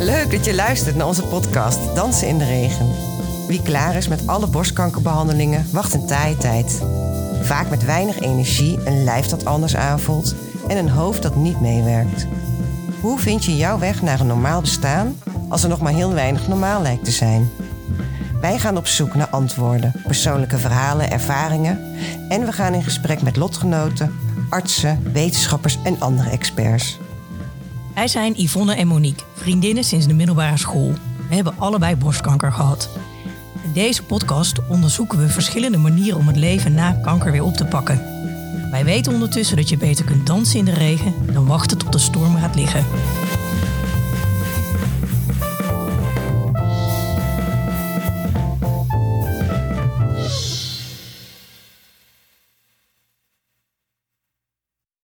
Leuk dat je luistert naar onze podcast Dansen in de Regen. Wie klaar is met alle borstkankerbehandelingen, wacht een taaie tijd. Vaak met weinig energie, een lijf dat anders aanvoelt en een hoofd dat niet meewerkt. Hoe vind je jouw weg naar een normaal bestaan als er nog maar heel weinig normaal lijkt te zijn? Wij gaan op zoek naar antwoorden, persoonlijke verhalen, ervaringen en we gaan in gesprek met lotgenoten, artsen, wetenschappers en andere experts. Wij zijn Yvonne en Monique, vriendinnen sinds de middelbare school. We hebben allebei borstkanker gehad. In deze podcast onderzoeken we verschillende manieren om het leven na kanker weer op te pakken. Wij weten ondertussen dat je beter kunt dansen in de regen dan wachten tot de storm gaat liggen.